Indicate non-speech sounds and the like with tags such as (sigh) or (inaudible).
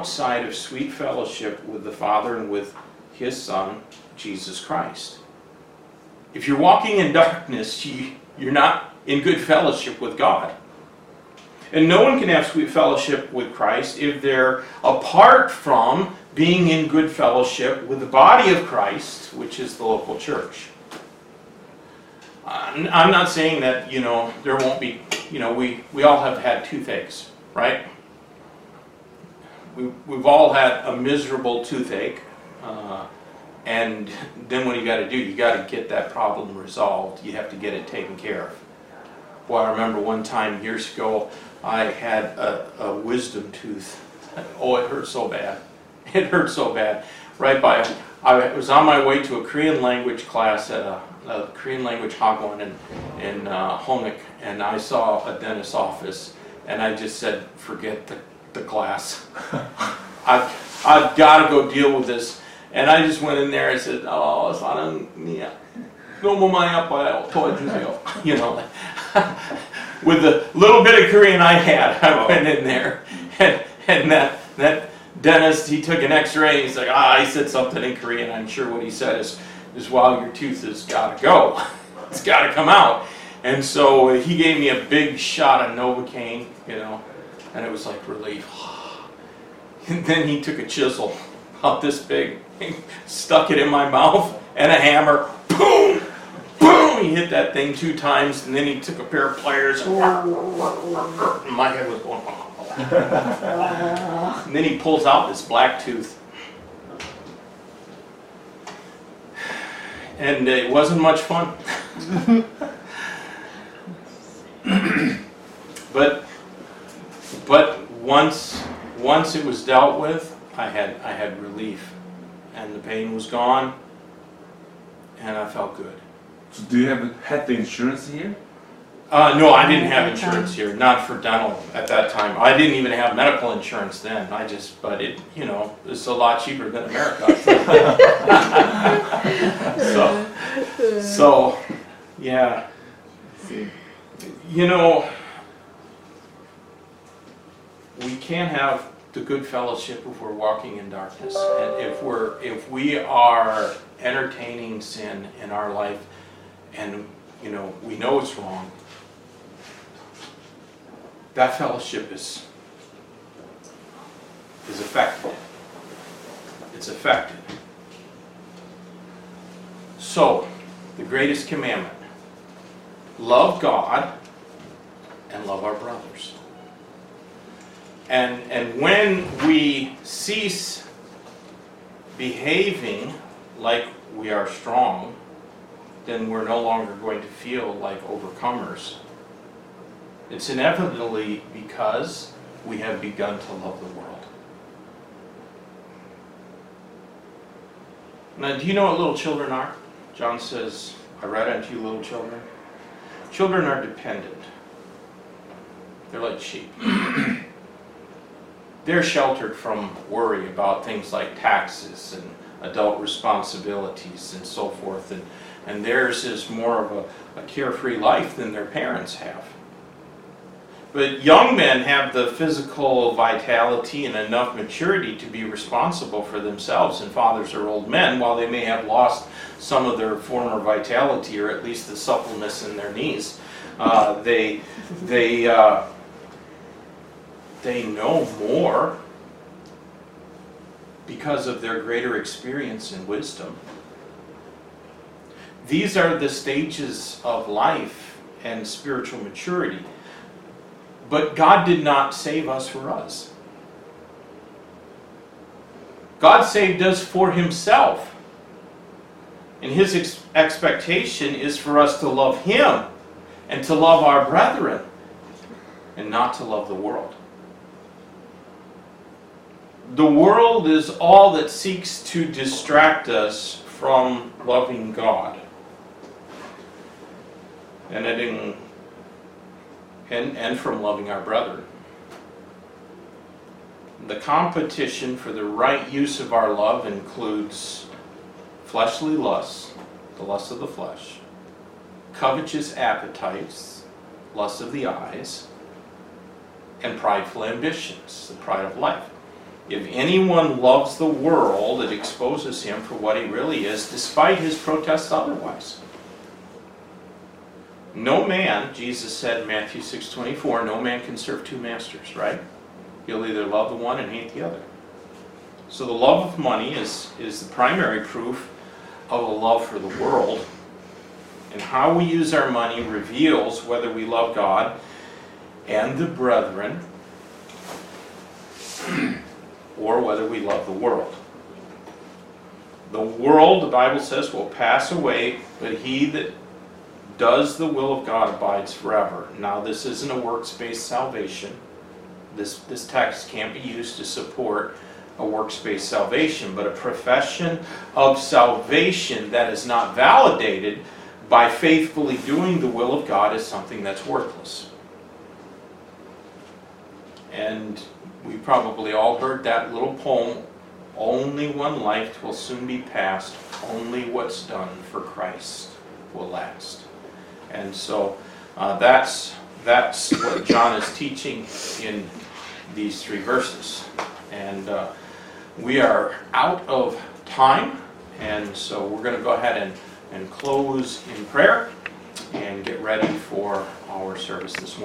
outside of sweet fellowship with the Father and with His Son, Jesus Christ. If you're walking in darkness, you, you're not in good fellowship with God. And no one can have sweet fellowship with Christ if they're apart from being in good fellowship with the body of Christ, which is the local church. I'm not saying that, you know, there won't be, you know, we, we all have had toothaches, right? We, we've all had a miserable toothache. Uh, and then what you got to do, you got to get that problem resolved. You have to get it taken care of. Well, I remember one time years ago, I had a, a wisdom tooth. (laughs) Oh, it hurt so bad. (laughs) It hurt so bad. Right by, I was on my way to a Korean language class at a, a Korean language hagwon in, in uh, and I saw a dentist's office, and I just said, forget the, the class. (laughs) I've, I've got to go deal with this. And I just went in there and said, oh, it's not on me. No more money up by (laughs) you know. (laughs) with the little bit of Korean I had, I oh. went in there. And, and that, that dentist, he took an x-ray he's like, ah, I said something in Korean. I'm sure what he said is, is wow, your tooth has got to go. it's got to come out. And so he gave me a big shot of Novocaine, you know and it was like relief. (sighs) And then he took a chisel, about this big, stuck it in my mouth, and a hammer, boom, boom, he hit that thing two times, and then he took a pair of pliers, (laughs) and my head was going, (laughs) and then he pulls out this black tooth. And it wasn't much fun. (laughs) but but once once it was dealt with, I had I had relief, and the pain was gone, and I felt good. So do you have had the insurance here? Uh, no, I didn't have insurance here, not for dental at that time. I didn't even have medical insurance then. I just, but it, you know, it's a lot cheaper than America. (laughs) so, so, yeah. You know, we can't have the good fellowship if we're walking in darkness, and if we're if we are entertaining sin in our life, and you know we know it's wrong that fellowship is, is affected. It's affected. So, the greatest commandment love God and love our brothers. And, and when we cease behaving like we are strong, then we're no longer going to feel like overcomers it's inevitably because we have begun to love the world. Now, do you know what little children are? John says, I write unto you, little children. Children are dependent, they're like sheep. (clears throat) they're sheltered from worry about things like taxes and adult responsibilities and so forth, and, and theirs is more of a, a carefree life than their parents have. But young men have the physical vitality and enough maturity to be responsible for themselves, and fathers are old men, while they may have lost some of their former vitality or at least the suppleness in their knees. Uh, they, they, uh, they know more because of their greater experience and wisdom. These are the stages of life and spiritual maturity. But God did not save us for us. God saved us for Himself. And His ex- expectation is for us to love Him and to love our brethren and not to love the world. The world is all that seeks to distract us from loving God. And it and, and from loving our brother. The competition for the right use of our love includes fleshly lusts, the lust of the flesh, covetous appetites, lust of the eyes, and prideful ambitions, the pride of life. If anyone loves the world, it exposes him for what he really is, despite his protests otherwise. No man, Jesus said in Matthew 6:24, no man can serve two masters, right? He'll either love the one and hate the other. So the love of money is, is the primary proof of a love for the world. And how we use our money reveals whether we love God and the brethren (clears throat) or whether we love the world. The world, the Bible says, will pass away, but he that does the will of God abides forever. Now, this isn't a works-based salvation. This, this text can't be used to support a works-based salvation, but a profession of salvation that is not validated by faithfully doing the will of God is something that's worthless. And we probably all heard that little poem, only one life will soon be past, only what's done for Christ will last. And so uh, that's, that's what John is teaching in these three verses. And uh, we are out of time, and so we're going to go ahead and, and close in prayer and get ready for our service this morning.